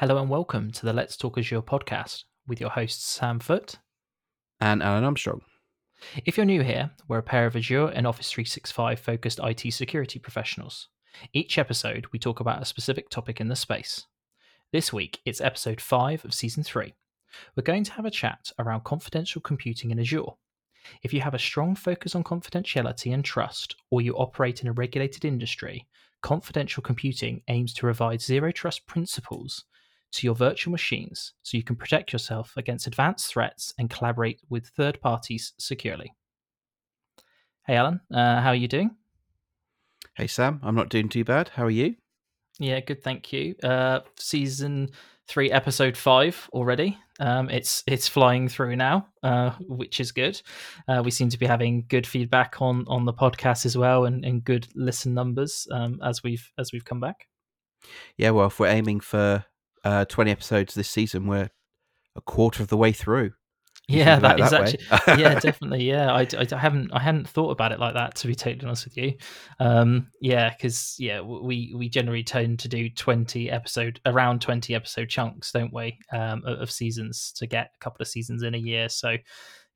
Hello and welcome to the Let's Talk Azure podcast with your hosts Sam Foote and Alan Armstrong. If you're new here, we're a pair of Azure and Office 365 focused IT security professionals. Each episode, we talk about a specific topic in the space. This week, it's episode 5 of season 3. We're going to have a chat around confidential computing in Azure. If you have a strong focus on confidentiality and trust, or you operate in a regulated industry, confidential computing aims to provide zero trust principles to your virtual machines so you can protect yourself against advanced threats and collaborate with third parties securely. Hey, Alan, uh, how are you doing? Hey, Sam, I'm not doing too bad. How are you? Yeah, good, thank you. Uh, season three, episode five already. Um, it's it's flying through now, uh, which is good. Uh, we seem to be having good feedback on on the podcast as well, and, and good listen numbers um, as we've as we've come back. Yeah, well, if we're aiming for uh, 20 episodes this season. We're a quarter of the way through. yeah, that is that actually yeah, definitely. Yeah, I, I, haven't I hadn't thought about it like that to be totally honest with you. Um, yeah, because yeah, we we generally tend to do twenty episode around twenty episode chunks, don't we? Um, of, of seasons to get a couple of seasons in a year. So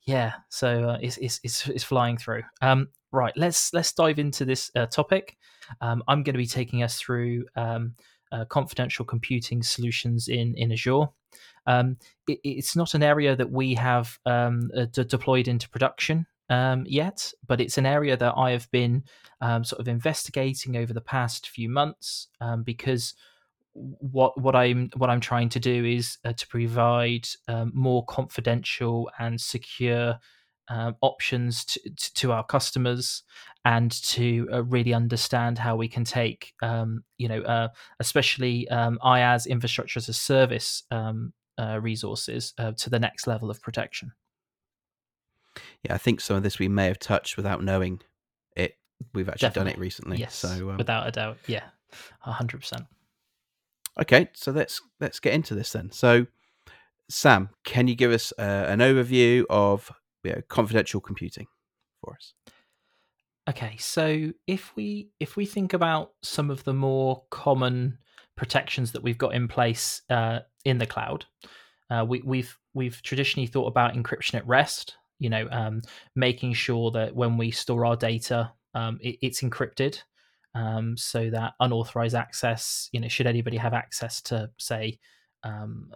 yeah, so uh, it's, it's it's it's flying through. Um, right, let's let's dive into this uh, topic. Um, I'm going to be taking us through um, uh, confidential computing solutions in in Azure. Um, it, it's not an area that we have um, uh, d- deployed into production um, yet, but it's an area that I have been um, sort of investigating over the past few months um, because what what I'm what I'm trying to do is uh, to provide um, more confidential and secure uh, options to, to, our customers and to uh, really understand how we can take, um, you know, uh, especially um, IaaS infrastructure as a service um, uh, resources uh, to the next level of protection. Yeah, I think some of this we may have touched without knowing it. We've actually Definitely. done it recently. Yes, so um, without a doubt, yeah, hundred percent. Okay, so let's let's get into this then. So, Sam, can you give us uh, an overview of you know, confidential computing for us? Okay, so if we if we think about some of the more common protections that we've got in place uh, in the cloud, uh, we, we've we've traditionally thought about encryption at rest. You know, um, making sure that when we store our data, um, it, it's encrypted, um, so that unauthorized access. You know, should anybody have access to, say, um,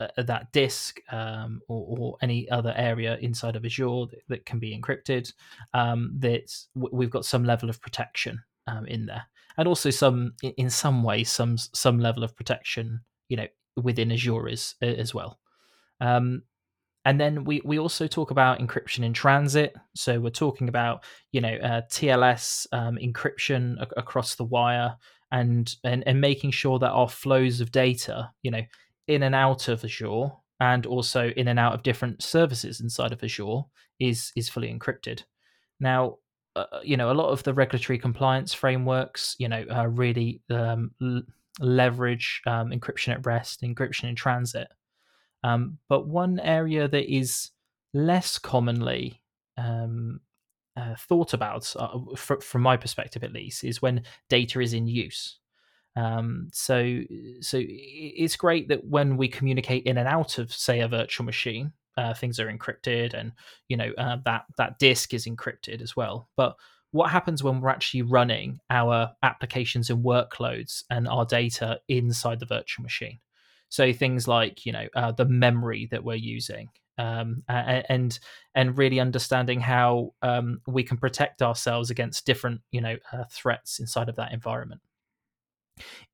uh, that disk um, or, or, any other area inside of Azure that, that can be encrypted, um, that we've got some level of protection um, in there, and also some, in some ways, some some level of protection, you know, within Azure as as well. Um, and then we, we also talk about encryption in transit. So we're talking about you know uh, TLS um, encryption across the wire, and, and and making sure that our flows of data, you know, in and out of Azure and also in and out of different services inside of Azure is is fully encrypted. Now, uh, uh you know, a lot of the regulatory compliance frameworks, you know, uh, really um, l- leverage um, encryption at rest, encryption in transit. Um, but one area that is less commonly um, uh, thought about, uh, fr- from my perspective at least, is when data is in use. Um, so, so it's great that when we communicate in and out of, say, a virtual machine, uh, things are encrypted, and you know uh, that that disk is encrypted as well. But what happens when we're actually running our applications and workloads and our data inside the virtual machine? So things like you know uh, the memory that we're using, um, and and really understanding how um, we can protect ourselves against different you know uh, threats inside of that environment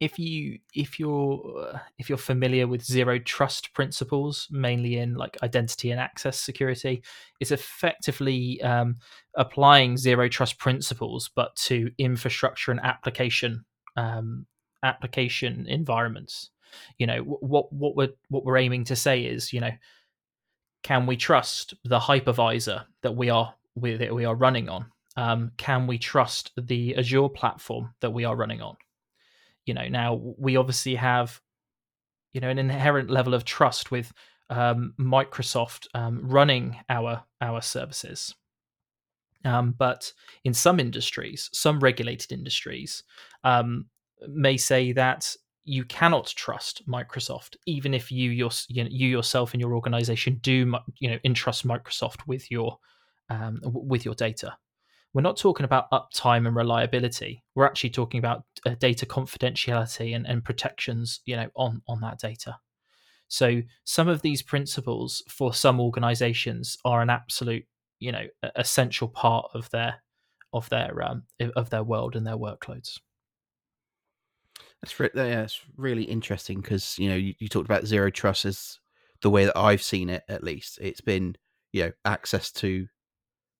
if you if you're uh, if you're familiar with zero trust principles mainly in like identity and access security it's effectively um, applying zero trust principles but to infrastructure and application um, application environments. You know what what we're what we're aiming to say is you know can we trust the hypervisor that we are that we are running on? Um, can we trust the azure platform that we are running on you know now we obviously have you know an inherent level of trust with um, Microsoft um, running our our services. Um, but in some industries, some regulated industries, um, may say that you cannot trust Microsoft, even if you, your, you, yourself and your organization do you know entrust Microsoft with your um, with your data. We're not talking about uptime and reliability. We're actually talking about uh, data confidentiality and, and protections, you know, on on that data. So some of these principles for some organizations are an absolute, you know, essential part of their of their um, of their world and their workloads. That's re- yeah, really interesting because you know you, you, talked about zero trust as the way that I've seen it. At least it's been you know access to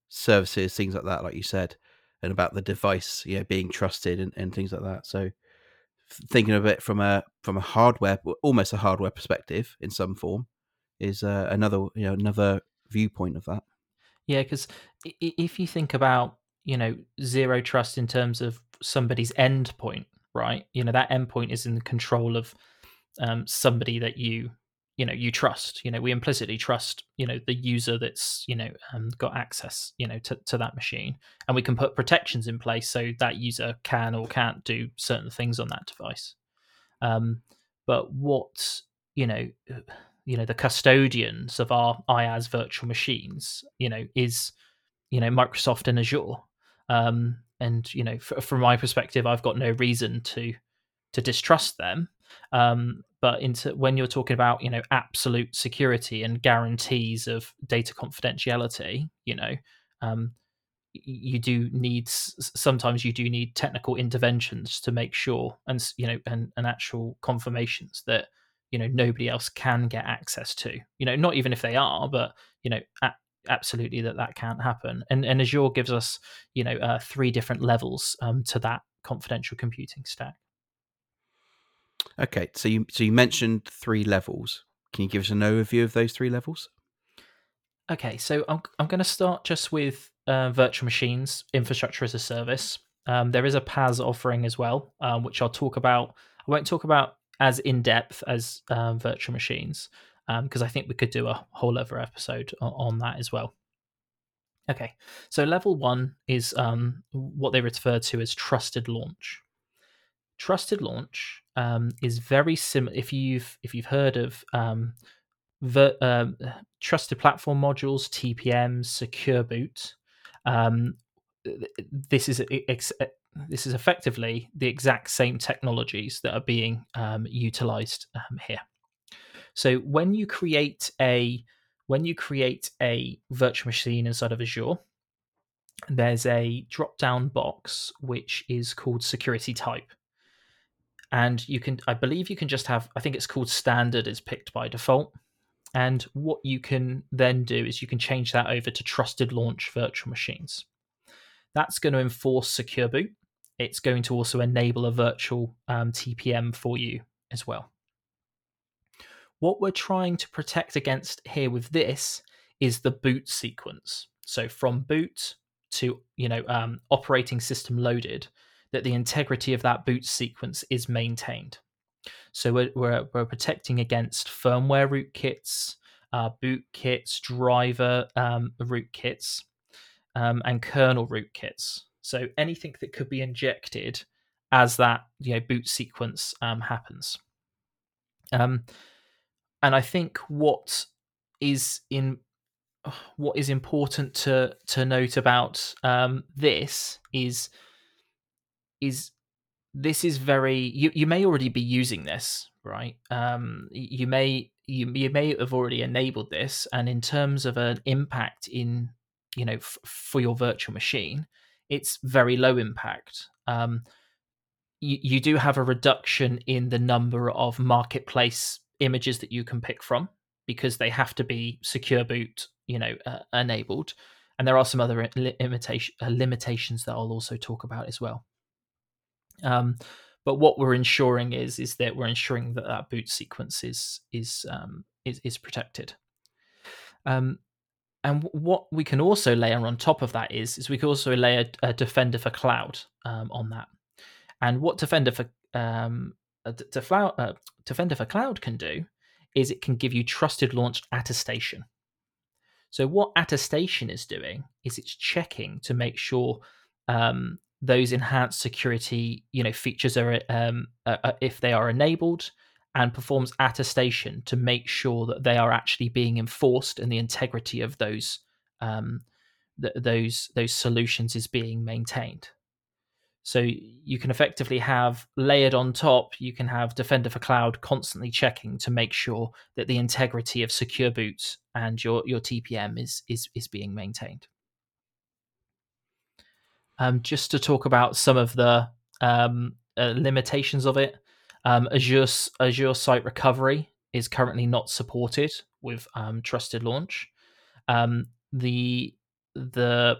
services, things like that, like you said, and about the device, you know, being trusted and, and things like that. So thinking of it from a from a hardware, almost a hardware perspective in some form, is uh, another you know another viewpoint of that. Yeah, because if you think about you know zero trust in terms of somebody's endpoint, right? You know that endpoint is in the control of um, somebody that you you know you trust you know we implicitly trust you know the user that's you know um, got access you know to, to that machine and we can put protections in place so that user can or can't do certain things on that device um, but what you know you know the custodians of our IaaS virtual machines you know is you know Microsoft and Azure um, and you know f- from my perspective I've got no reason to to distrust them um, but into when you're talking about you know absolute security and guarantees of data confidentiality, you know, um, you do need sometimes you do need technical interventions to make sure and you know and, and actual confirmations that you know nobody else can get access to. You know not even if they are but you know absolutely that that can't happen. And and azure gives us you know uh, three different levels um, to that confidential computing stack Okay, so you so you mentioned three levels. Can you give us an overview of those three levels? Okay, so I'm I'm going to start just with uh, virtual machines, infrastructure as a service. Um, there is a PaaS offering as well, um, which I'll talk about. I won't talk about as in depth as um, virtual machines because um, I think we could do a whole other episode on, on that as well. Okay, so level one is um, what they refer to as trusted launch. Trusted launch um, is very similar. If you've if you've heard of um, um, trusted platform modules, TPMs, secure boot, um, this is ex- this is effectively the exact same technologies that are being um, utilized here. So when you create a when you create a virtual machine inside of Azure, there's a drop down box which is called security type and you can i believe you can just have i think it's called standard is picked by default. And what you can then do is you can change that over to trusted launch virtual machines. That's going to enforce secure boot. It's going to also enable a virtual um, tpm for you as well. What we're trying to protect against here with this is the boot sequence. So from boot to you know um, operating system loaded that the integrity of that boot sequence is maintained. So we're, we're, we're protecting against firmware rootkits, uh, boot kits, driver um, rootkits, um, and kernel rootkits. So anything that could be injected as that you know boot sequence um, happens. Um, and I think what is in what is important to to note about um, this is is this is very you, you may already be using this right? Um you may you, you may have already enabled this and in terms of an impact in you know f- for your virtual machine it's very low impact. Um you, you do have a reduction in the number of marketplace images that you can pick from because they have to be secure boot you know uh, enabled. And there are some other limitation, uh, limitations that I'll also talk about as well um, but what we're ensuring is is that we're ensuring that that boot sequence is is um, is, is protected. Um, and what we can also layer on top of that is is we can also layer a Defender for Cloud um, on that. And what Defender for um, uh, Defender for Cloud can do is it can give you trusted launch attestation. So what attestation is doing is it's checking to make sure um, those enhanced security you know features are um, uh, if they are enabled and performs attestation to make sure that they are actually being enforced and the integrity of those um, th- those those solutions is being maintained. So you can effectively have layered on top, you can have Defender for Cloud constantly checking to make sure that the integrity of secure boots and your, your TPM is, is, is being maintained. Um, just to talk about some of the um, uh, limitations of it, um, Azure, Azure Site Recovery is currently not supported with um, Trusted Launch. Um, the the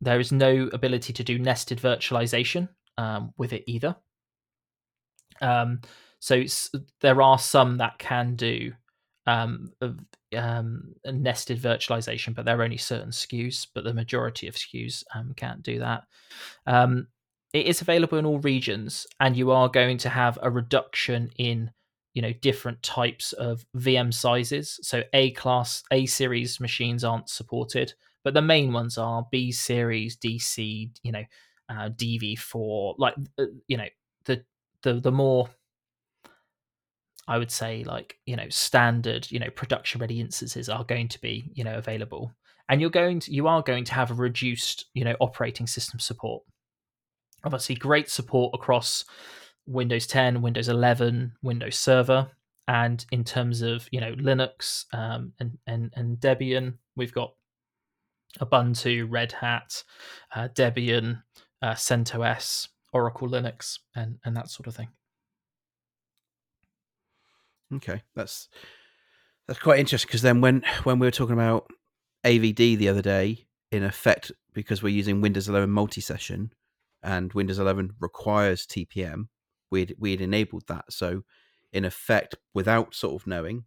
there is no ability to do nested virtualization um, with it either. So there are some that can do um, um, nested virtualization, but there are only certain SKUs. But the majority of SKUs um, can't do that. Um, it is available in all regions, and you are going to have a reduction in you know different types of VM sizes. So A class, A series machines aren't supported but the main ones are B series, DC, you know, uh, DV4, like uh, you know the the the more I would say like you know standard you know production ready instances are going to be you know available, and you're going to you are going to have a reduced you know operating system support. Obviously, great support across Windows 10, Windows 11, Windows Server, and in terms of you know Linux um, and and and Debian, we've got Ubuntu, Red Hat, uh, Debian, uh, CentOS, Oracle Linux, and and that sort of thing. Okay, that's that's quite interesting because then when when we were talking about AVD the other day, in effect, because we're using Windows 11 multi-session and Windows 11 requires TPM, we'd we'd enabled that. So, in effect, without sort of knowing,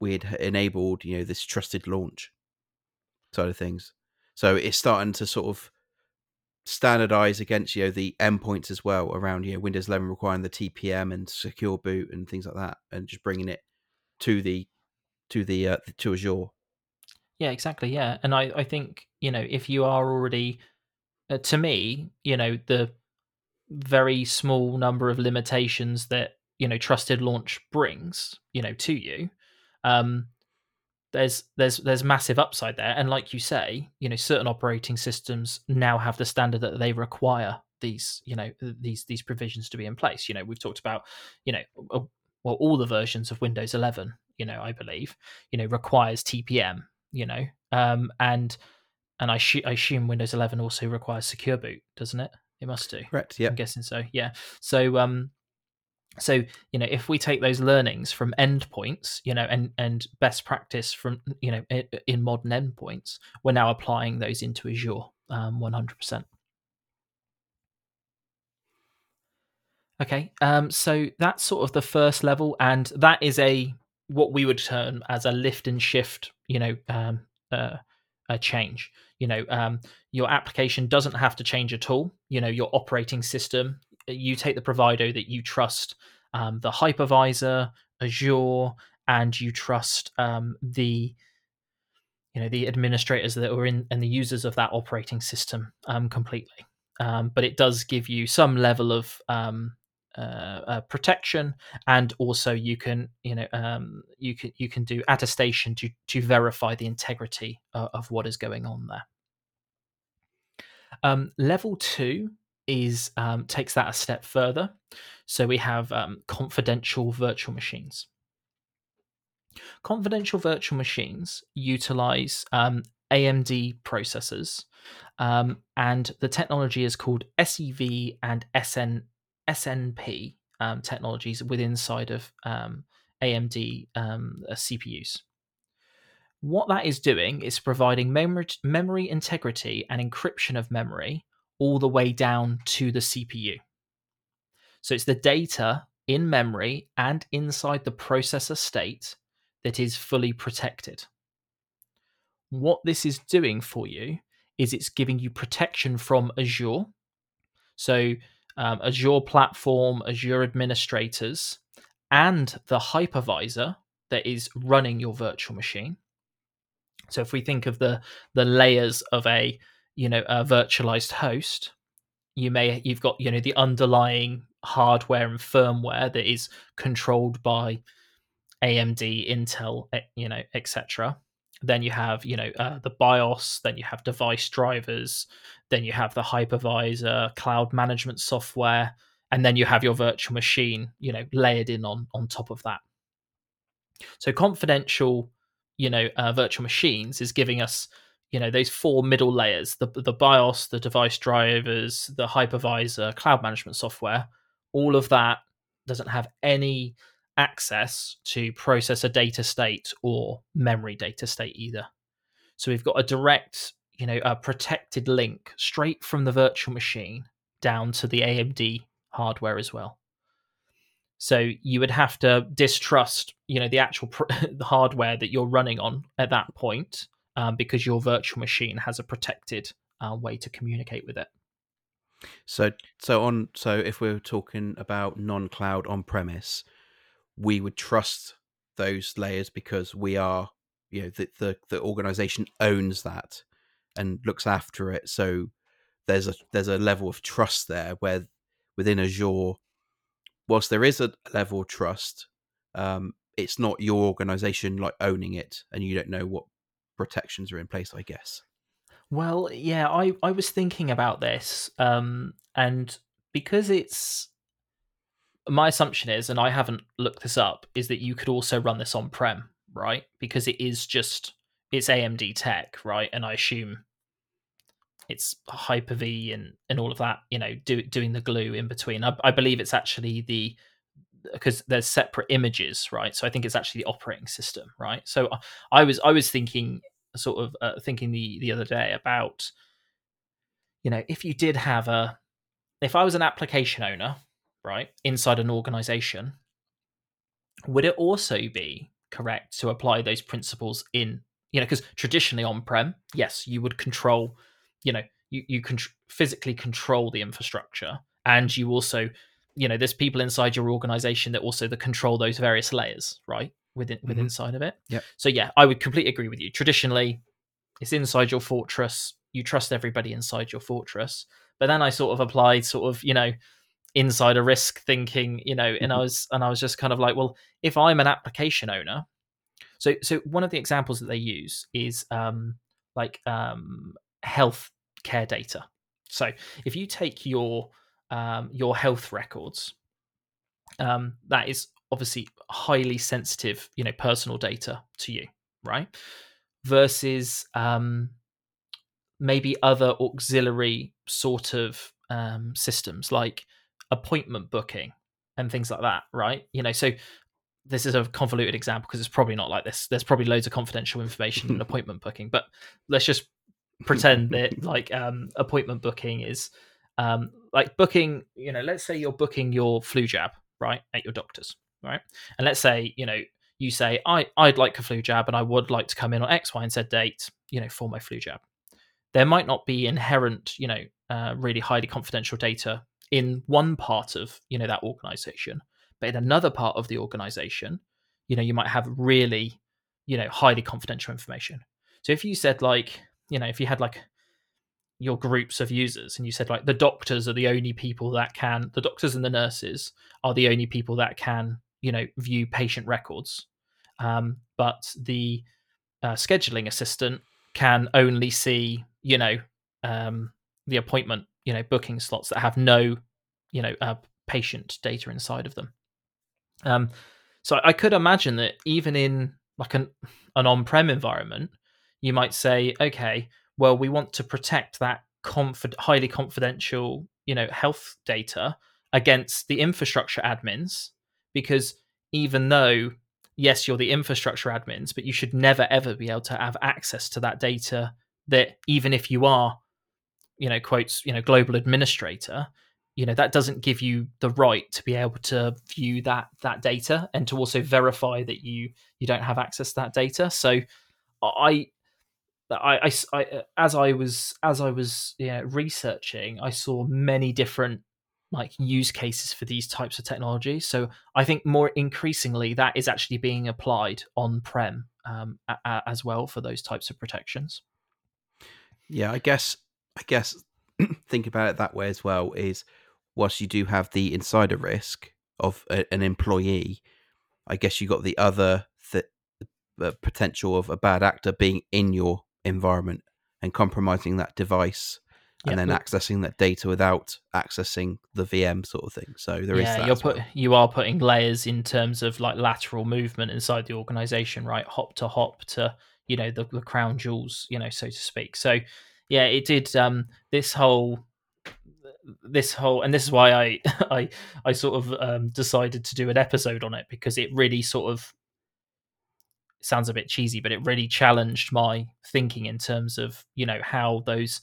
we'd enabled you know this trusted launch side of things. So it's starting to sort of standardize against you know the endpoints as well around you know Windows 11 requiring the TPM and secure boot and things like that, and just bringing it to the to the uh, to Azure. Yeah, exactly. Yeah, and I I think you know if you are already uh, to me you know the very small number of limitations that you know trusted launch brings you know to you um there's there's there's massive upside there. And like you say you know certain operating systems now have the standard that they require these you know these these provisions to be in place. You know we've talked about you know well all the versions of windows 11 you know i believe you know requires tpm you know um and and i, sh- I assume windows 11 also requires secure boot doesn't it? It must do correct yeah. I'm guessing so yeah. So um so you know if we take those learnings from endpoints you know and and best practice from you know in, in modern endpoints we're now applying those into azure um, 100% okay um, so that's sort of the first level and that is a what we would term as a lift and shift you know um, uh, a change. You know um, your application doesn't have to change at all. You know your operating system you take the provider that you trust um, the hypervisor, Azure, and you trust um, the you know the administrators that are in and the users of that operating system um, completely. Um, but it does give you some level of um, uh, uh, protection, and also you can you know um, you can you can do attestation to to verify the integrity of, of what is going on there. Level two is um, takes that a step further. So we have um, confidential virtual machines. Confidential virtual machines utilize um, AMD processors, um, and the technology is called SEV and SN, SNP um, technologies within inside of um, AMD CPUs. What that is doing is providing memory, memory integrity and encryption of memory all the way down to the CPU. So it's the data in memory and inside the processor state that is fully protected. What this is doing for you is it's giving you protection from Azure. So, um, Azure platform, Azure administrators, and the hypervisor that is running your virtual machine. So, if we think of the the layers of a you know a virtualized host you may you've got you know the underlying hardware and firmware that is controlled by AMD, Intel, you know, etc. Then you have you know uh, the BIOS. Then you have device drivers. Then you have the hypervisor, cloud management software, and then you have your virtual machine, you know, layered in on on top of that. So confidential, you know, uh, virtual machines is giving us you know those four middle layers the the BIOS, the device drivers, the hypervisor, cloud management software. All of that doesn't have any access to processor data state or memory data state either. So we've got a direct, you know, a protected link straight from the virtual machine down to the AMD hardware as well. So you would have to distrust, you know, the actual pr- the hardware that you're running on at that point, um, because your virtual machine has a protected uh, way to communicate with it. So, so on. So, if we're talking about non-cloud on-premise, we would trust those layers because we are, you know, the the, the organization owns that and looks after it. So, there's a there's a level of trust there where within Azure, whilst there is a level of trust, um, it's not your organization like owning it, and you don't know what protections are in place. I guess. Well, yeah, I I was thinking about this, um, and because it's my assumption is, and I haven't looked this up, is that you could also run this on prem, right? Because it is just it's AMD tech, right? And I assume it's Hyper V and and all of that, you know, do, doing the glue in between. I, I believe it's actually the because there's separate images, right? So I think it's actually the operating system, right? So I was I was thinking sort of uh, thinking the the other day about you know if you did have a if I was an application owner right, inside an organization, would it also be correct to apply those principles in, you know, because traditionally on prem, yes, you would control, you know, you, you can physically control the infrastructure and you also, you know, there's people inside your organization that also that control those various layers, right? Within, mm-hmm. within inside of it. Yeah. So yeah, I would completely agree with you. Traditionally, it's inside your fortress. You trust everybody inside your fortress. But then I sort of applied sort of, you know, insider risk thinking, you know, and I mm-hmm. was and I was just kind of like, well, if I'm an application owner, so so one of the examples that they use is um like um health care data. So if you take your um your health records, um that is obviously highly sensitive, you know, personal data to you, right? Versus um maybe other auxiliary sort of um, systems like appointment booking and things like that, right? You know, so this is a convoluted example because it's probably not like this. There's probably loads of confidential information in appointment booking, but let's just pretend that like um, appointment booking is um, like booking. You know, let's say you're booking your flu jab right at your doctor's, right? And let's say you know you say I I'd like a flu jab and I would like to come in on X, Y, and Z date, you know, for my flu jab. There might not be inherent, you know, uh, really highly confidential data in one part of you know that organization but in another part of the organization you know you might have really you know highly confidential information so if you said like you know if you had like your groups of users and you said like the doctors are the only people that can the doctors and the nurses are the only people that can you know view patient records. Um, but the uh, scheduling assistant can only see you know um, the appointment you know booking slots that have no you know uh, patient data inside of them. Um so i could imagine that even in like an an on-prem environment you might say okay well we want to protect that confid- highly confidential you know health data against the infrastructure admins because even though yes you're the infrastructure admins but you should never ever be able to have access to that data that even if you are you know quotes you know global administrator you know that doesn't give you the right to be able to view that that data and to also verify that you you don't have access to that data. So i I, I, I as I was as I was yeah, researching, I saw many different like use cases for these types of technology. So I think more increasingly that is actually being applied on prem um, a, a, as well for those types of protections. Yeah, I guess I guess think about it that way as well is whilst you do have the insider risk of a, an employee, I guess you got the other th- the potential of a bad actor being in your environment and compromising that device and Yeah, then accessing that data without accessing the VM sort of thing. So there is yeah, that. you're as well. put you are putting layers in terms of like lateral movement inside the organization, right? Hop to hop to you know the, the crown jewels, you know, so to speak. So yeah, it did um this whole this whole and this is why I I I sort of um decided to do an episode on it because it really sort of sounds a bit cheesy, but it really challenged my thinking in terms of you know how those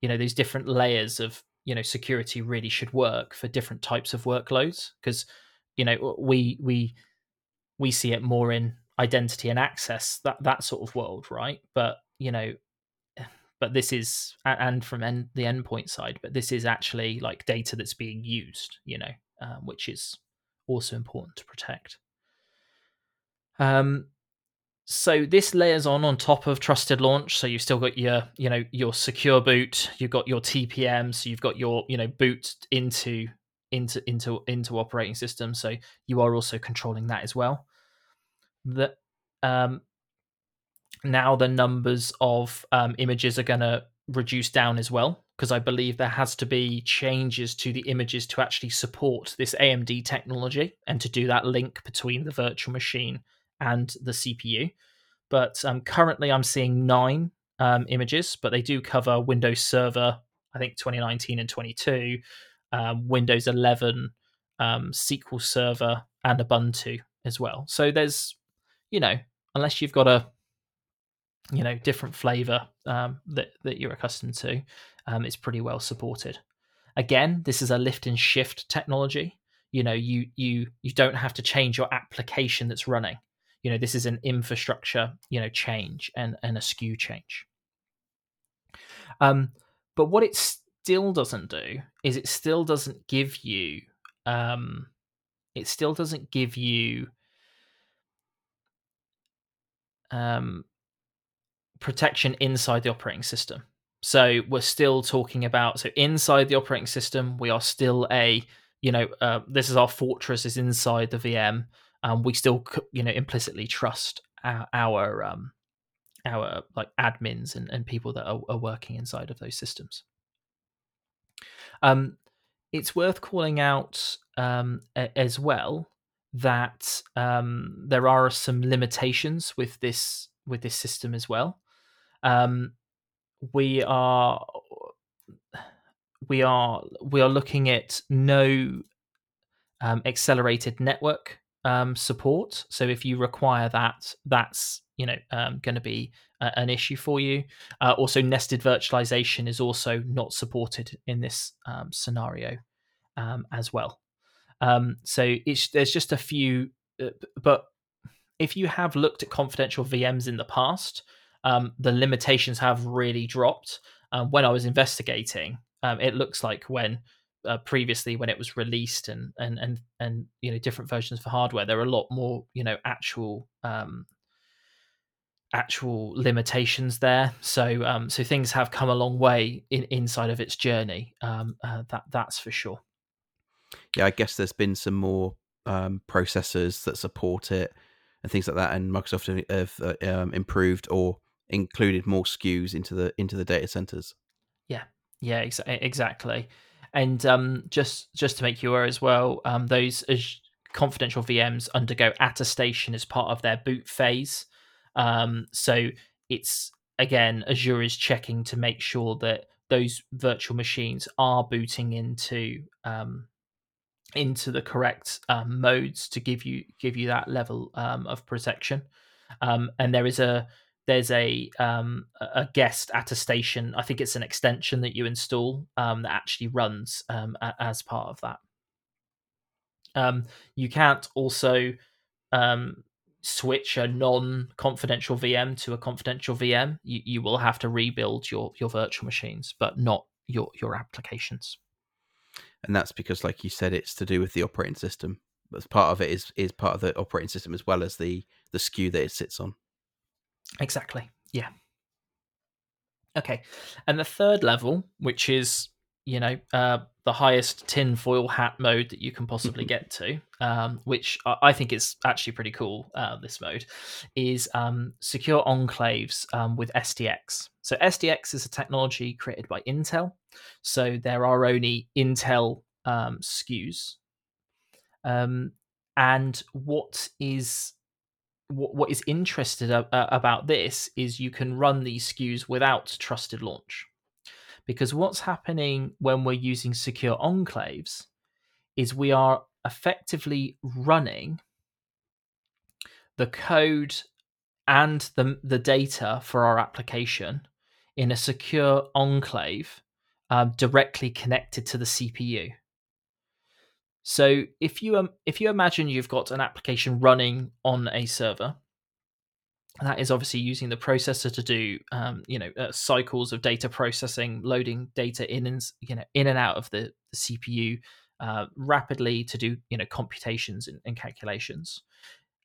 you know these different layers of you know security really should work for different types of workloads. Because you know we we we see it more in identity and access that that sort of world right? But you know but this is and from end, the endpoint side but this is actually like data that's being used you know um, which is also important to protect. Um so this layers on on top of trusted launch. So you've still got your you know your secure boot you've got your tpm so you've got your you know boot into into into into operating system. So you are also controlling that as well. That um now the numbers of um, images are going to reduce down as well because i believe there has to be changes to the images to actually support this amd technology and to do that link between the virtual machine and the cpu but um, currently i'm seeing nine um, images but they do cover windows server i think 2019 and 22 um, windows 11 um, sql server and ubuntu as well. So there's you know unless you've got a you know different flavor um, that that you're accustomed to um, it's pretty well supported. Again this is a lift and shift technology. You know you you you don't have to change your application that's running you know this is an infrastructure you know change and and a SKU change um but what it still doesn't do is it still doesn't give you um it still doesn't give you um protection inside the operating system. So we're still talking about so inside the operating system, we are still a you know uh, this is our fortress is inside the VM. Um, we still you know implicitly trust our, our um our like admins and, and people that are, are working inside of those systems. Um, it's worth calling out um, a- as well that um, there are some limitations with this with this system as well. Um, we are we are we are looking at no um, accelerated network um, support. So if you require that, that's you know um, going to be a, an issue for you. Uh, also, nested virtualization is also not supported in this um, scenario um, as well. Um, so there's just a few, uh, but if you have looked at confidential VMs in the past, um, the limitations have really dropped. When I was investigating, it looks like when uh, previously when it was released and and and and you know different versions for hardware, there are a lot more you know actual um, actual limitations there. So um, so things have come a long way in inside of its journey. Um, uh, that that's for sure. Yeah, I guess there's been some more um, processors that support it and things like that, and Microsoft have uh, um, improved or included more SKUs into the into the data centers. Yeah, ex- exactly. And um, just just to make you aware as well, um, those confidential VMs undergo attestation as part of their boot phase. Um, so it's again Azure is checking to make sure that those virtual machines are booting into um, into the correct um, modes to give you give you that level um, of protection. And there is a there's a um, a guest attestation. I think it's an extension that you install um, that actually runs um, a- as part of that. Um, you can't also um, switch a non-confidential VM to a confidential VM. You, you will have to rebuild your your virtual machines, but not your your applications. and that's because, like you said, it's to do with the operating system. But part of it is is part of the operating system as well as the the SKU that it sits on. Exactly. Yeah. Okay, and the third level, which is you know uh, the highest tinfoil hat mode that you can possibly get to, um, which I think is actually pretty cool. Uh, this mode is um, secure enclaves um, with SGX. So SGX is a technology created by Intel. So there are only Intel um, SKUs. Um, and what is what, what is interested uh, about this is you can run these SKUs without trusted launch. Because what's happening when we're using secure enclaves is we are effectively running the code and the, the data for our application in a secure enclave um, directly connected to the CPU. So if you um, if you imagine you've got an application running on a server, that is obviously using the processor to do um, you know uh, cycles of data processing, loading data in and you know in and out of the, the CPU uh, rapidly to do you know computations and, and, calculations,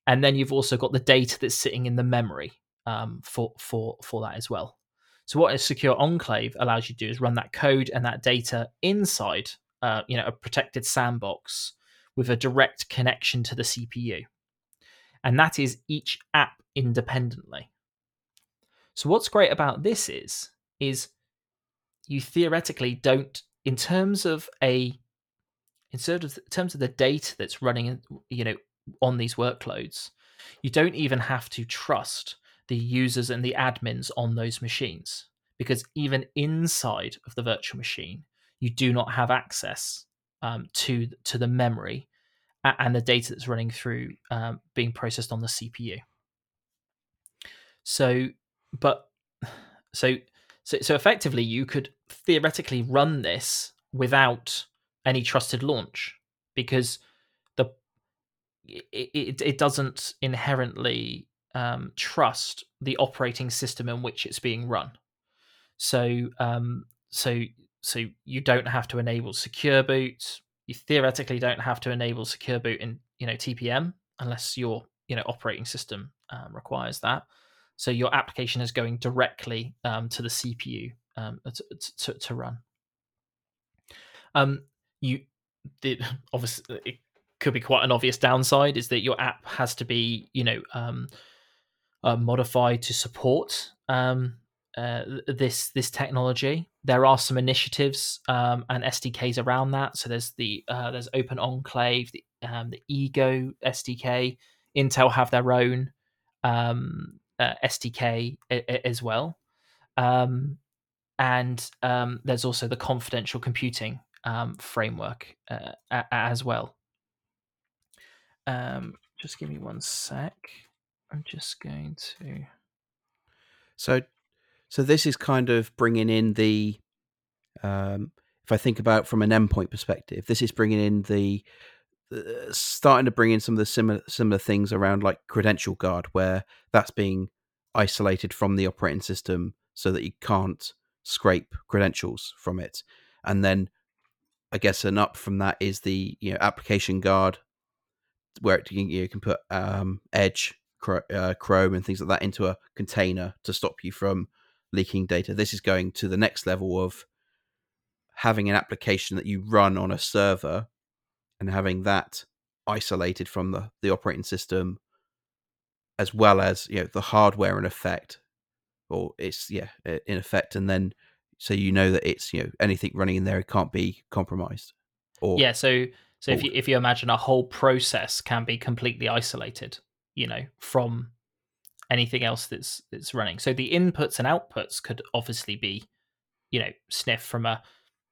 and then you've also got the data that's sitting in the memory um, for for for that as well. So what a secure enclave allows you to do is run that code and that data inside uh, you know a protected sandbox with a direct connection to the CPU, and that is each app independently. So what's great about this is is you theoretically don't in terms of a in terms of, in terms of the data that's running you know on these workloads you don't even have to trust the users and the admins on those machines because even inside of the virtual machine you do not have access um, to to the memory and the data that's running through um, being processed on the CPU. So, but so so so effectively, you could theoretically run this without any trusted launch because the it it, it doesn't inherently um, trust the operating system in which it's being run. So um, so so you don't have to enable secure boot. You theoretically don't have to enable secure boot in you know TPM unless your you know operating system um, requires that. So your application is going directly um, to the CPU um, to, to, to, run. Um, you the obviously it could be quite an obvious downside is that your app has to be you know um, uh, modified to support um, uh, this this technology. There are some initiatives um, and SDKs around that. So there's the uh, there's Open Enclave, the um, the Ego SDK. Intel have their own um, uh, SDK as well, um, and um, there's also the confidential computing um, framework uh, a- as well. just give me one sec. I'm just going to. So so this is kind of bringing in the, um, if I think about from an endpoint perspective, this is bringing in the, uh, starting to bring in some of the similar similar things around like credential guard, where that's being isolated from the operating system so that you can't scrape credentials from it, and then I guess an up from that is the you know application guard, where it, you, can put um, Edge, uh, Chrome, and things like that into a container to stop you from leaking data. This is going to the next level of having an application that you run on a server and having that isolated from the, the operating system as well as you know the hardware in effect or it's yeah in effect and then so you know that it's you know anything running in there it can't be compromised or yeah so so if you if you imagine a whole process can be completely isolated you know from anything else that's that's running. So the inputs and outputs could obviously be, you know, sniff from a,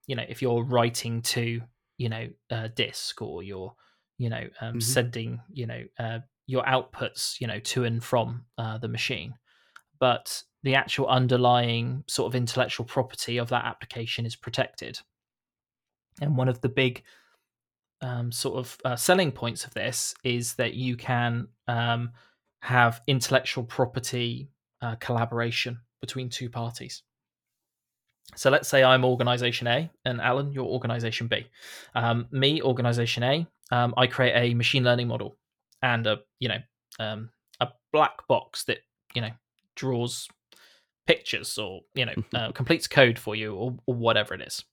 you know, if you're writing to, you know, a disk or you're, you know, um, mm-hmm. sending, you know, uh, your outputs, you know, to and from uh, the machine, but the actual underlying sort of intellectual property of that application is protected. And one of the big um, sort of uh, selling points of this is that you can um, have intellectual property uh, collaboration between two parties. So let's say I'm organization A and Alan, you're organization B. Um, me, organization A, um, I create a machine learning model and a you know um, a black box that you know draws pictures or you know uh, completes code for you or, or whatever it is.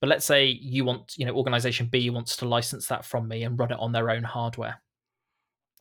But let's say you want, you know, organization B wants to license that from me and run it on their own hardware.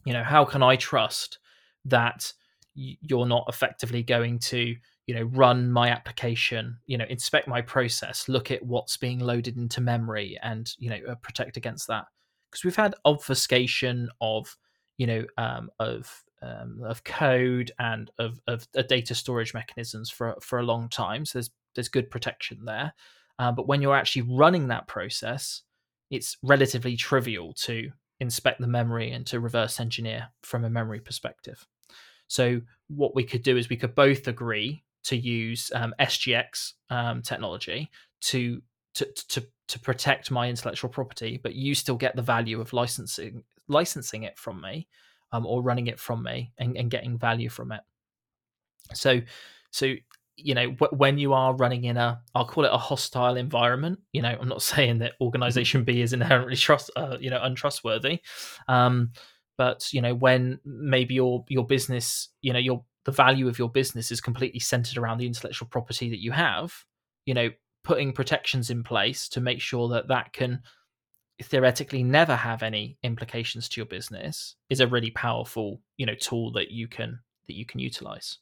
You know, how can I trust that you're not effectively going to, you know, run my application, you know, inspect my process, look at what's being loaded into memory and, you know, uh, protect against that? Because we've had obfuscation of, you know, um, of um, of code and of, of uh, data storage mechanisms for for a long time. So there's there's good protection there. Uh, but when you're actually running that process, it's relatively trivial to inspect the memory and to reverse engineer from a memory perspective. So what we could do is we could both agree to use um, SGX um, technology to, to to to protect my intellectual property, but you still get the value of licensing licensing it from me, um, or running it from me and, and getting value from it. So so you know when you are running in a i'll call it a hostile environment you know i'm not saying that organization b is inherently trust uh, you know untrustworthy um, but you know when maybe your your business you know your the value of your business is completely centered around the intellectual property that you have you know putting protections in place to make sure that that can theoretically never have any implications to your business is a really powerful you know tool that you can that you can utilize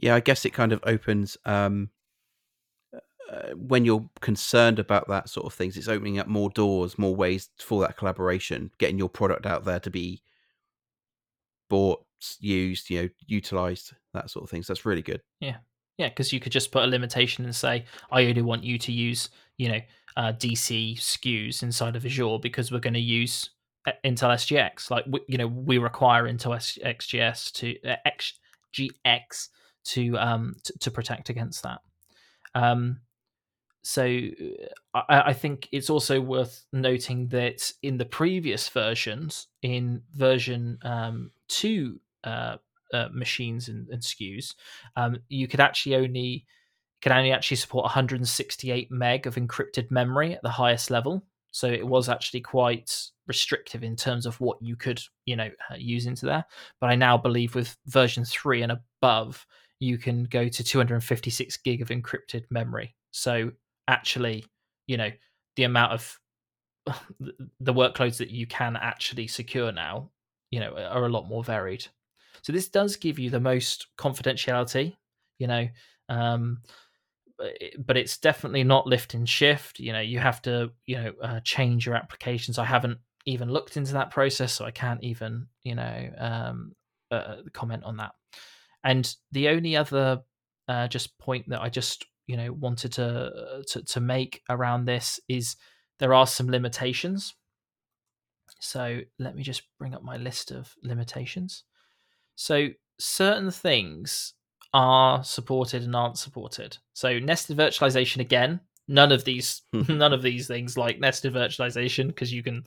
yeah, I guess it kind of opens um, uh, when you're concerned about that sort of things. It's opening up more doors, more ways for that collaboration, getting your product out there to be bought, used, you know, utilized, that sort of things. So that's really good. Yeah, yeah, because you could just put a limitation and say, I only want you to use, you know, uh, DC SKUs inside of Azure because we're going to use uh, Intel SGX. Like, you know, we require Intel XGS to uh, XGX to um to, protect against that. Um, so uh, I, I, think it's also worth noting that in the previous versions, in version um, two uh, uh, machines and, and SKUs, um, you could actually only can only actually support 168 meg of encrypted memory at the highest level. So it was actually quite restrictive in terms of what you could, you know, uh, use into there. But I now believe with version three and above, you can go to 256 gig of encrypted memory. So actually, you know, the amount of the workloads that you can actually secure now, you know, are a lot more varied. So this does give you the most confidentiality, you know, um, but it's definitely not lift and shift. You know, you have to, you know, uh, change your applications. I haven't even looked into that process, so I can't even, you know, um, uh, comment on that. And the only other uh, just point that I just you know wanted to, to to make around this is there are some limitations. So let me just bring up my list of limitations. So certain things are supported and aren't supported. So nested virtualization again, none of these hmm. none of these things like nested virtualization because you can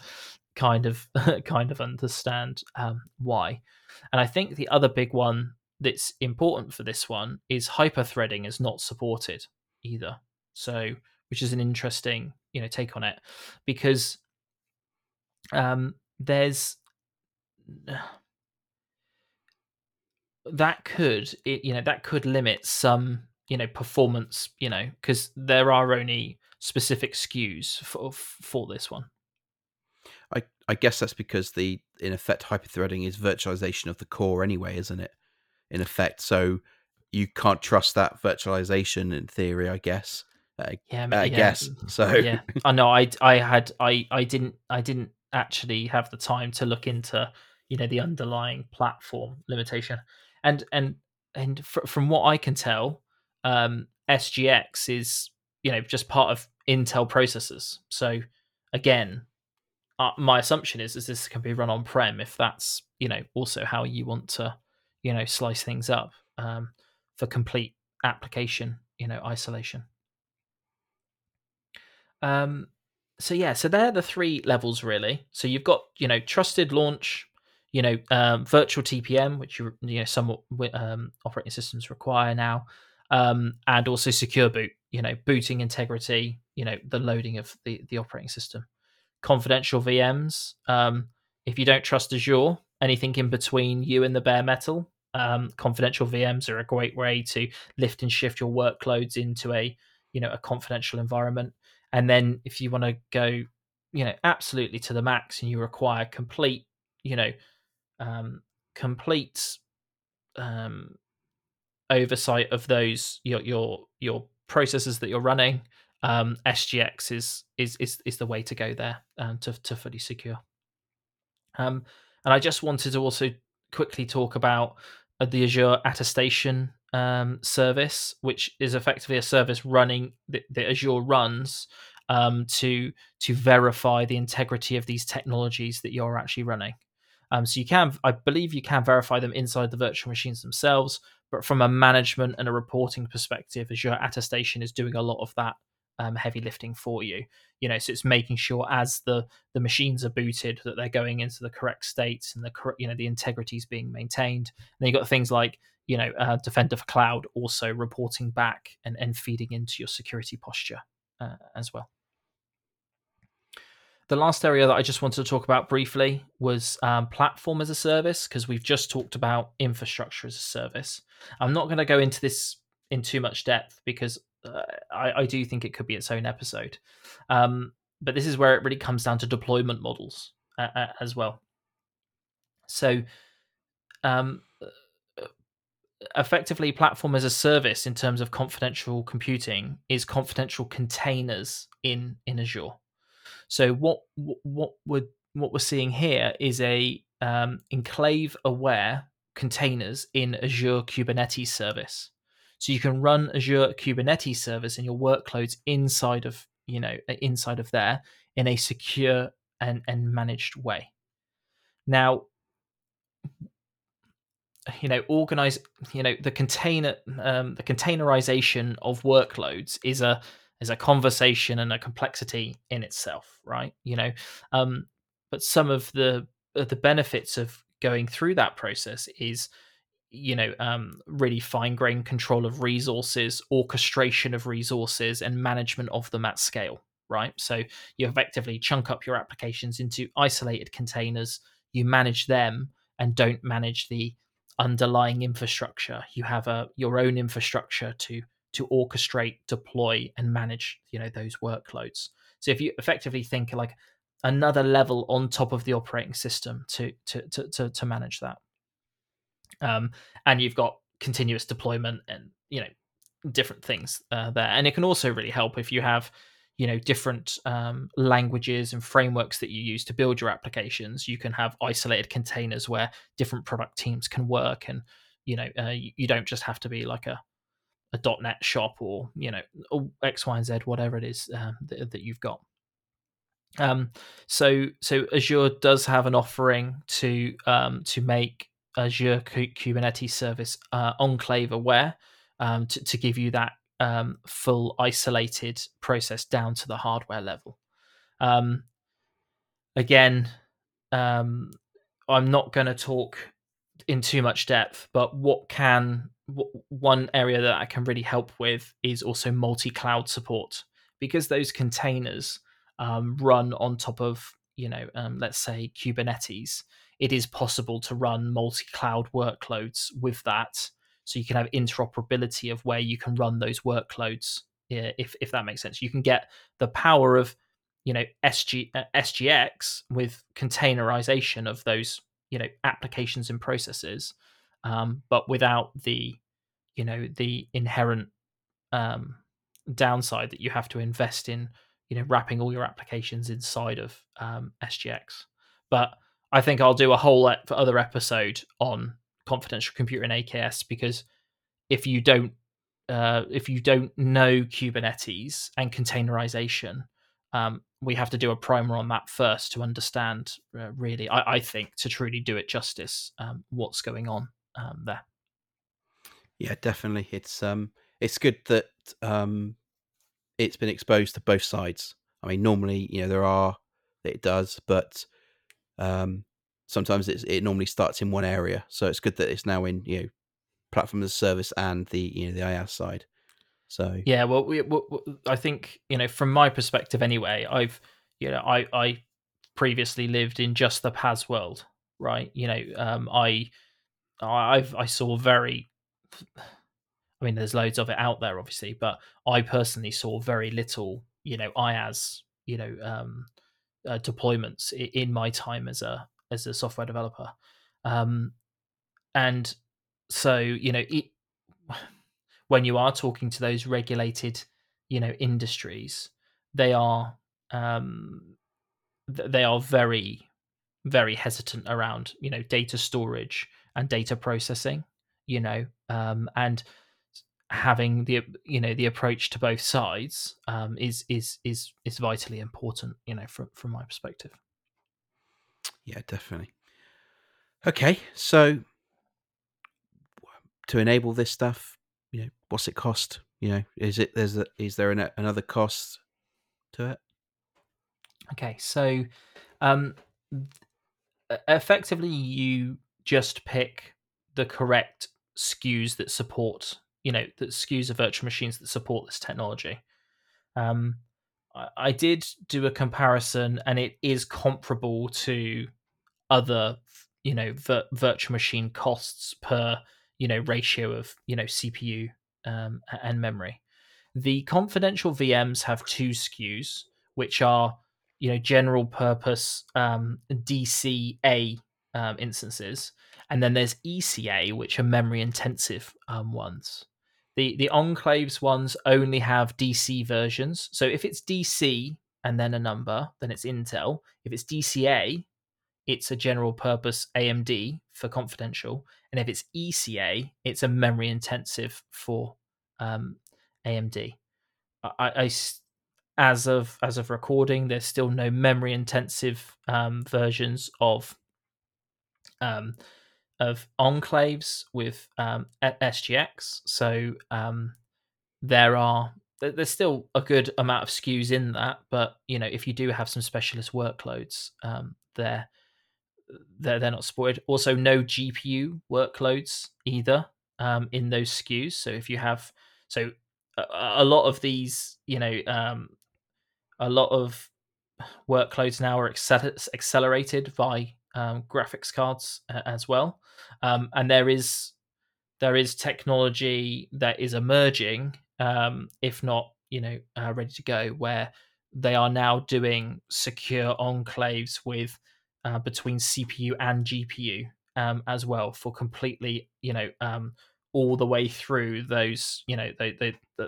kind of kind of understand um, why. And I think the other big one that's important for this one is hyperthreading is not supported either. So, which is an interesting, you know, take on it because um, there's that could it, you know that could limit some you know performance you know because there are only specific SKUs for for this one. I I guess that's because the in effect hyperthreading is virtualization of the core anyway, isn't it? In effect. So you can't trust that virtualization in theory, I guess. Uh, yeah, I yeah. guess so. Yeah, I know. I I had I I didn't I didn't actually have the time to look into you know the underlying platform limitation, and and and fr- from what I can tell, um, SGX is you know just part of Intel processors. So again, uh, my assumption is is this can be run on prem if that's you know also how you want to you know slice things up um, for complete application you know isolation. Um, so yeah so they're the three levels really. So you've got you know trusted launch you know um, virtual tpm which you, you know some um, operating systems require now um, and also secure boot you know booting integrity you know the loading of the the operating system. Confidential vms um, if you don't trust azure anything in between you and the bare metal um, confidential VMs are a great way to lift and shift your workloads into a you know a confidential environment. And then if you want to go, you know, absolutely to the max, and you require complete, you know, um, complete um, oversight of those your your your processes that you're running, um, SGX is is is is the way to go there um, to to fully secure. Um, and I just wanted to also quickly talk about the Azure attestation um, service, which is effectively a service running that, that Azure runs um, to to verify the integrity of these technologies that you're actually running. Um, so you can, I believe, you can verify them inside the virtual machines themselves, but from a management and a reporting perspective, Azure attestation is doing a lot of that um, heavy lifting for you. You know, so it's making sure as the the machines are booted that they're going into the correct states and the correct, you know, the integrity is being maintained. And then you got things like you know, uh, Defender for Cloud also reporting back and, and feeding into your security posture uh, as well. The last area that I just wanted to talk about briefly was um, platform as a service, because we've just talked about infrastructure as a service. I'm not going to go into this in too much depth because uh, I, I, do think it could be its own episode. Um, but this is where it really comes down to deployment models uh, uh as well. So, um, effectively platform as a service in terms of confidential computing is confidential containers in in Azure. So what what we're what we're seeing here is a um, enclave aware containers in Azure Kubernetes service. So you can run Azure Kubernetes service and your workloads inside of you know inside of there in a secure and, and managed way. Now you know organize you know the container um, the containerization of workloads is a is a conversation and a complexity in itself right you know um, but some of the the benefits of going through that process is you know um, really fine grained control of resources orchestration of resources and management of them at scale right so you effectively chunk up your applications into isolated containers you manage them and don't manage the underlying infrastructure. You have a your own infrastructure to to orchestrate, deploy, and manage you know those workloads. So if you effectively think like another level on top of the operating system to to to to, to manage that, um, and you've got continuous deployment and you know different things uh, there, and it can also really help if you have you know different um, languages and frameworks that you use to build your applications you can have isolated containers where different product teams can work and you know uh, you, don't just have to be like a a .NET shop or you know X, Y, and Z, whatever it is um, that, that, you've got. Um, so so Azure does have an offering to um, to make Azure Kubernetes service uh, enclave aware um, to, to give you that um, full isolated process down to the hardware level. Um, again, um, I'm not going to talk in too much depth, but what can one area that I can really help with is also multi-cloud support because those containers um, run on top of you know um, let's say Kubernetes. It is possible to run multi-cloud workloads with that so you can have interoperability of where you can run those workloads if if that makes sense you can get the power of you know SG, uh, sgx with containerization of those you know applications and processes um, but without the you know the inherent um, downside that you have to invest in you know wrapping all your applications inside of um, sgx but i think i'll do a whole other episode on confidential computer in AKS because if you don't uh, if you don't know Kubernetes and containerization, um, we have to do a primer on that first to understand uh, really, I, I, think, to truly do it justice, um, what's going on um, there. Yeah, definitely. It's um, it's good that um, it's been exposed to both sides. I mean, normally, you know, there are that it does, but um, sometimes it normally starts in one area. So it's good that it's now in you know platform as a service and the you know the IaaS side. So yeah, well, we, we, I think you know from my perspective anyway, I've you know I I previously lived in just the PaaS world, right? You know, um, I I've I saw very. I mean, there's loads of it out there, obviously, but I personally saw very little, you know, IaaS, you know, um, uh, deployments in my time as a as a software developer, um, and so you know, it, when you are talking to those regulated, you know, industries, they are um, they are very very hesitant around you know data storage and data processing you know um, and having the you know the approach to both sides um, is is is is vitally important you know from from my perspective. Yeah definitely. Okay so to enable this stuff you know what's it cost? You know is it there's a, is there an, another cost to it? Okay so um effectively you just pick the correct SKUs that support, you know, the SKUs of virtual machines that support this technology. Um, I, I did do a comparison, and it is comparable to other, you know, vir- virtual machine costs per, you know, ratio of, you know, CPU um, and memory. The confidential VMs have two SKUs, which are you know general purpose um, DCA um, instances, and then there's ECA, which are memory intensive um, ones. The the enclaves ones only have DC versions. So if it's DC and then a number, then it's Intel. If it's DCA, it's a general purpose AMD for confidential, and if it's ECA, it's a memory intensive for um, AMD. I, I, as of as of recording, there's still no memory intensive um, versions of um, of enclaves with um, SGX. So um, there are there's still a good amount of SKUs in that, but you know if you do have some specialist workloads, um, they're they're they're not supported. Also, no GPU workloads either um, in those SKUs. So if you have so a, a lot of these, you know, um, a lot of workloads now are accelerated by um, graphics cards uh, as well, um, and there is there is technology that is emerging, um, if not you know uh, ready to go, where they are now doing secure enclaves with uh, between CPU and GPU um, as well for completely you know um, all the way through those you know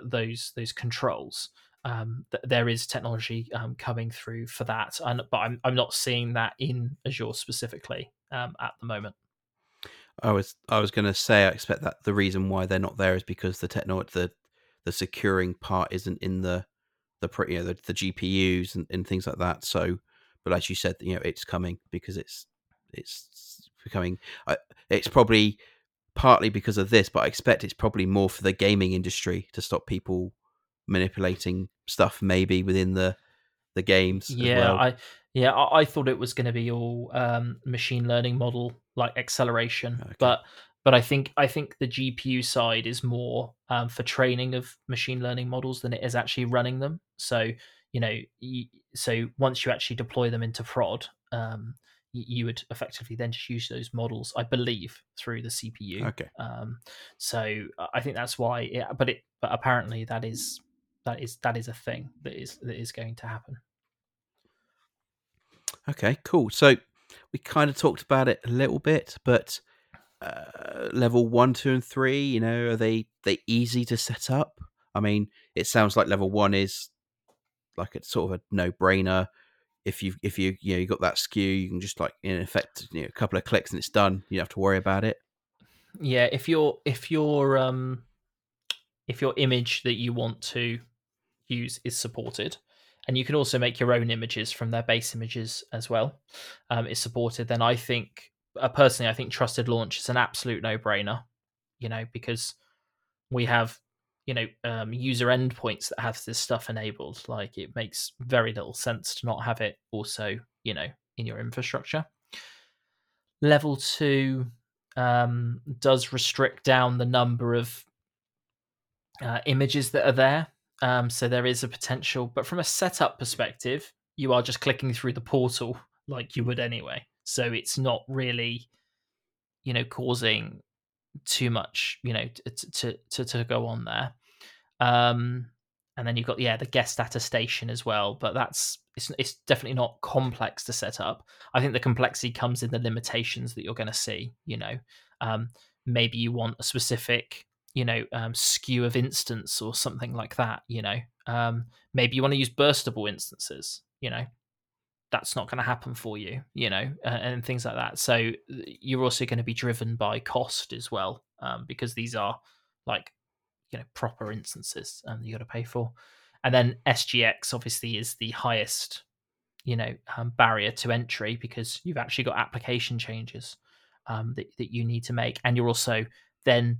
those those controls um, th- there is technology um, coming through for that, and but I'm I'm not seeing that in Azure specifically um, at the moment. I was I was going to say I expect that the reason why they're not there is because the technology the the securing part isn't in the the you know the, the GPUs and, and things like that. So, but as you said, you know it's coming because it's it's becoming uh, it's probably partly because of this, but I expect it's probably more for the gaming industry to stop people manipulating stuff maybe within the the games. Yeah, well. I yeah I, I, thought it was going to be all um, machine learning model like acceleration, okay. but but I think I think the GPU side is more um, for training of machine learning models than it is actually running them. So you know, so once you actually deploy them into prod, um, you would effectively then just use those models, I believe, through the CPU. Okay. Um, so I think that's why. It, but it, but apparently that is that is that is a thing that is that is going to happen. Okay, cool. So we kind of talked about it a little bit, but uh, level one, two, and three, you know, are they they easy to set up? I mean, it sounds like level one is like it's sort of a no brainer. If you if you you know you got that SKU, you can just like in effect you know, a couple of clicks and it's done. You don't have to worry about it. Yeah, if your if your um if your image that you want to use is supported. And you can also make your own images from their base images as well. Um, is supported. Then I think, uh, personally, I think trusted launch is an absolute no-brainer. You know, because we have you know um, user endpoints that have this stuff enabled. Like it makes very little sense to not have it also you know in your infrastructure. Level two um, does restrict down the number of uh, images that are there. Um, so there is a potential, but from a setup perspective, you are just clicking through the portal like you would anyway. So it's not really, you know, causing too much, you know, to to to, to go on there. Um, and then you've got yeah the guest attestation as well, but that's it's it's definitely not complex to set up. I think the complexity comes in the limitations that you're going to see. You know, um, maybe you want a specific you know um, SKU of instance or something like that. You know, um, maybe you want to use burstable instances. You know, that's not going to happen for you. You know, uh, and things like that. So you're also going to be driven by cost as well, um, because these are like you know proper instances um, you got to pay for and then sgx obviously is the highest you know um, barrier to entry because you've actually got application changes um, that, that you need to make and you're also then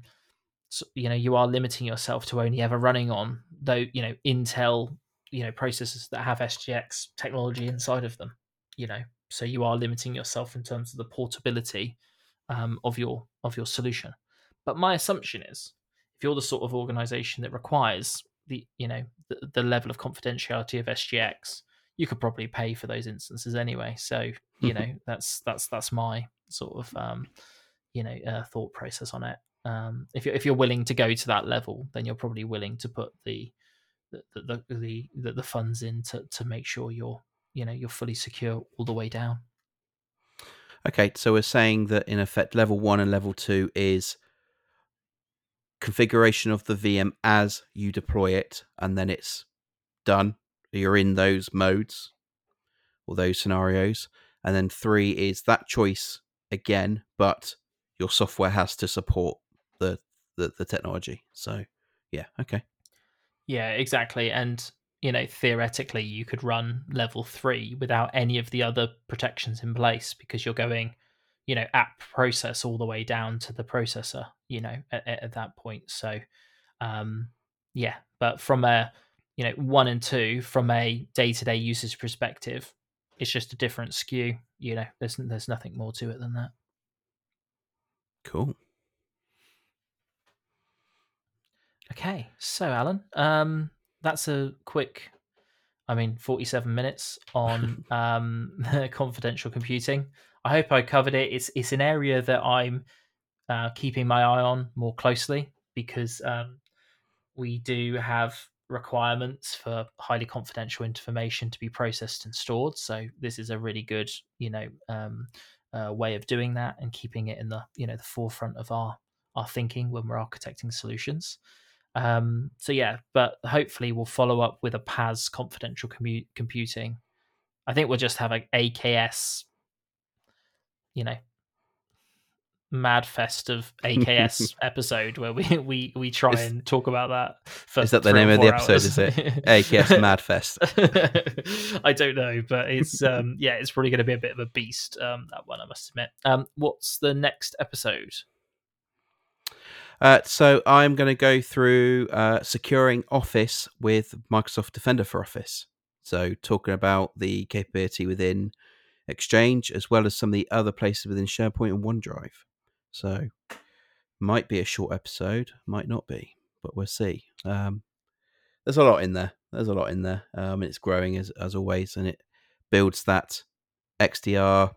you know you are limiting yourself to only ever running on though you know intel you know processors that have sgx technology inside of them you know so you are limiting yourself in terms of the portability um, of your of your solution but my assumption is if you're the sort of organization that requires the you know the, the level of confidentiality of SGX, you could probably pay for those instances anyway. So you know that's that's that's my sort of um, you know uh, thought process on it. Um, if you're if you're willing to go to that level, then you're probably willing to put the the the the, the, funds in to, to make sure you're you know you're fully secure all the way down. Okay, so we're saying that in effect, level one and level two is configuration of the VM as you deploy it, and then it's done. You're in those modes or those scenarios. And then three is that choice again, but your software has to support the the, the technology. So yeah, okay. Yeah, exactly. And you know, theoretically you could run level three without any of the other protections in place because you're going you know app process all the way down to the processor you know at, at that point so um yeah but from a you know one and two from a day-to-day user's perspective it's just a different SKU you know there's there's nothing more to it than that cool okay so alan um that's a quick i mean 47 minutes on um confidential computing I hope I covered it. It's it's an area that I'm uh, keeping my eye on more closely because um, we do have requirements for highly confidential information to be processed and stored. So this is a really good, you know, um, uh, way of doing that and keeping it in the you know the forefront of our our thinking when we're architecting solutions. Um, so yeah, but hopefully we'll follow up with a PaaS confidential commu- computing. I think we'll just have a AKS you know mad fest of AKS episode where we we we try is, and talk about that. For is that the name of the episode? Hours. Is it AKS Mad Fest? I don't know, but it's um yeah, it's probably going to be a bit of a beast. Um, that one I must admit. Um, what's the next episode? Uh, so I'm going to go through uh, securing Office with Microsoft Defender for Office. So talking about the capability within Exchange, as well as some of the other places within SharePoint and OneDrive. So, might be a short episode, might not be, but we'll see. Um, there's a lot in there. There's a lot in there. Um, it's growing as as always, and it builds that XDR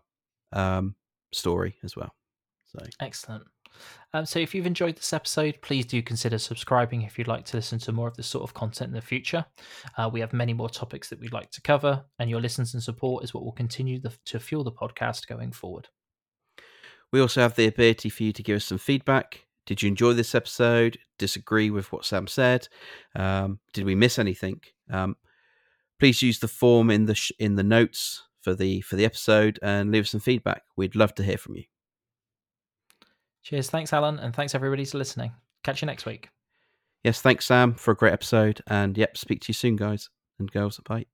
um, story as well. So excellent. Um, so if you've enjoyed this episode, please do consider subscribing if you'd like to listen to more of this sort of content in the future. Uh, we have many more topics that we'd like to cover, and your listens and support is what will continue the, to fuel the podcast going forward. We also have the ability for you to give us some feedback. Did you enjoy this episode? Disagree with what Sam said? Um, did we miss anything? Um, please use the form in the sh- in the notes for the for the episode and leave us some feedback. We'd love to hear from you. Cheers. Thanks, Alan. And thanks, everybody, for listening. Catch you next week. Yes, thanks, Sam, for a great episode. And yep, speak to you soon, guys and girls. Bye.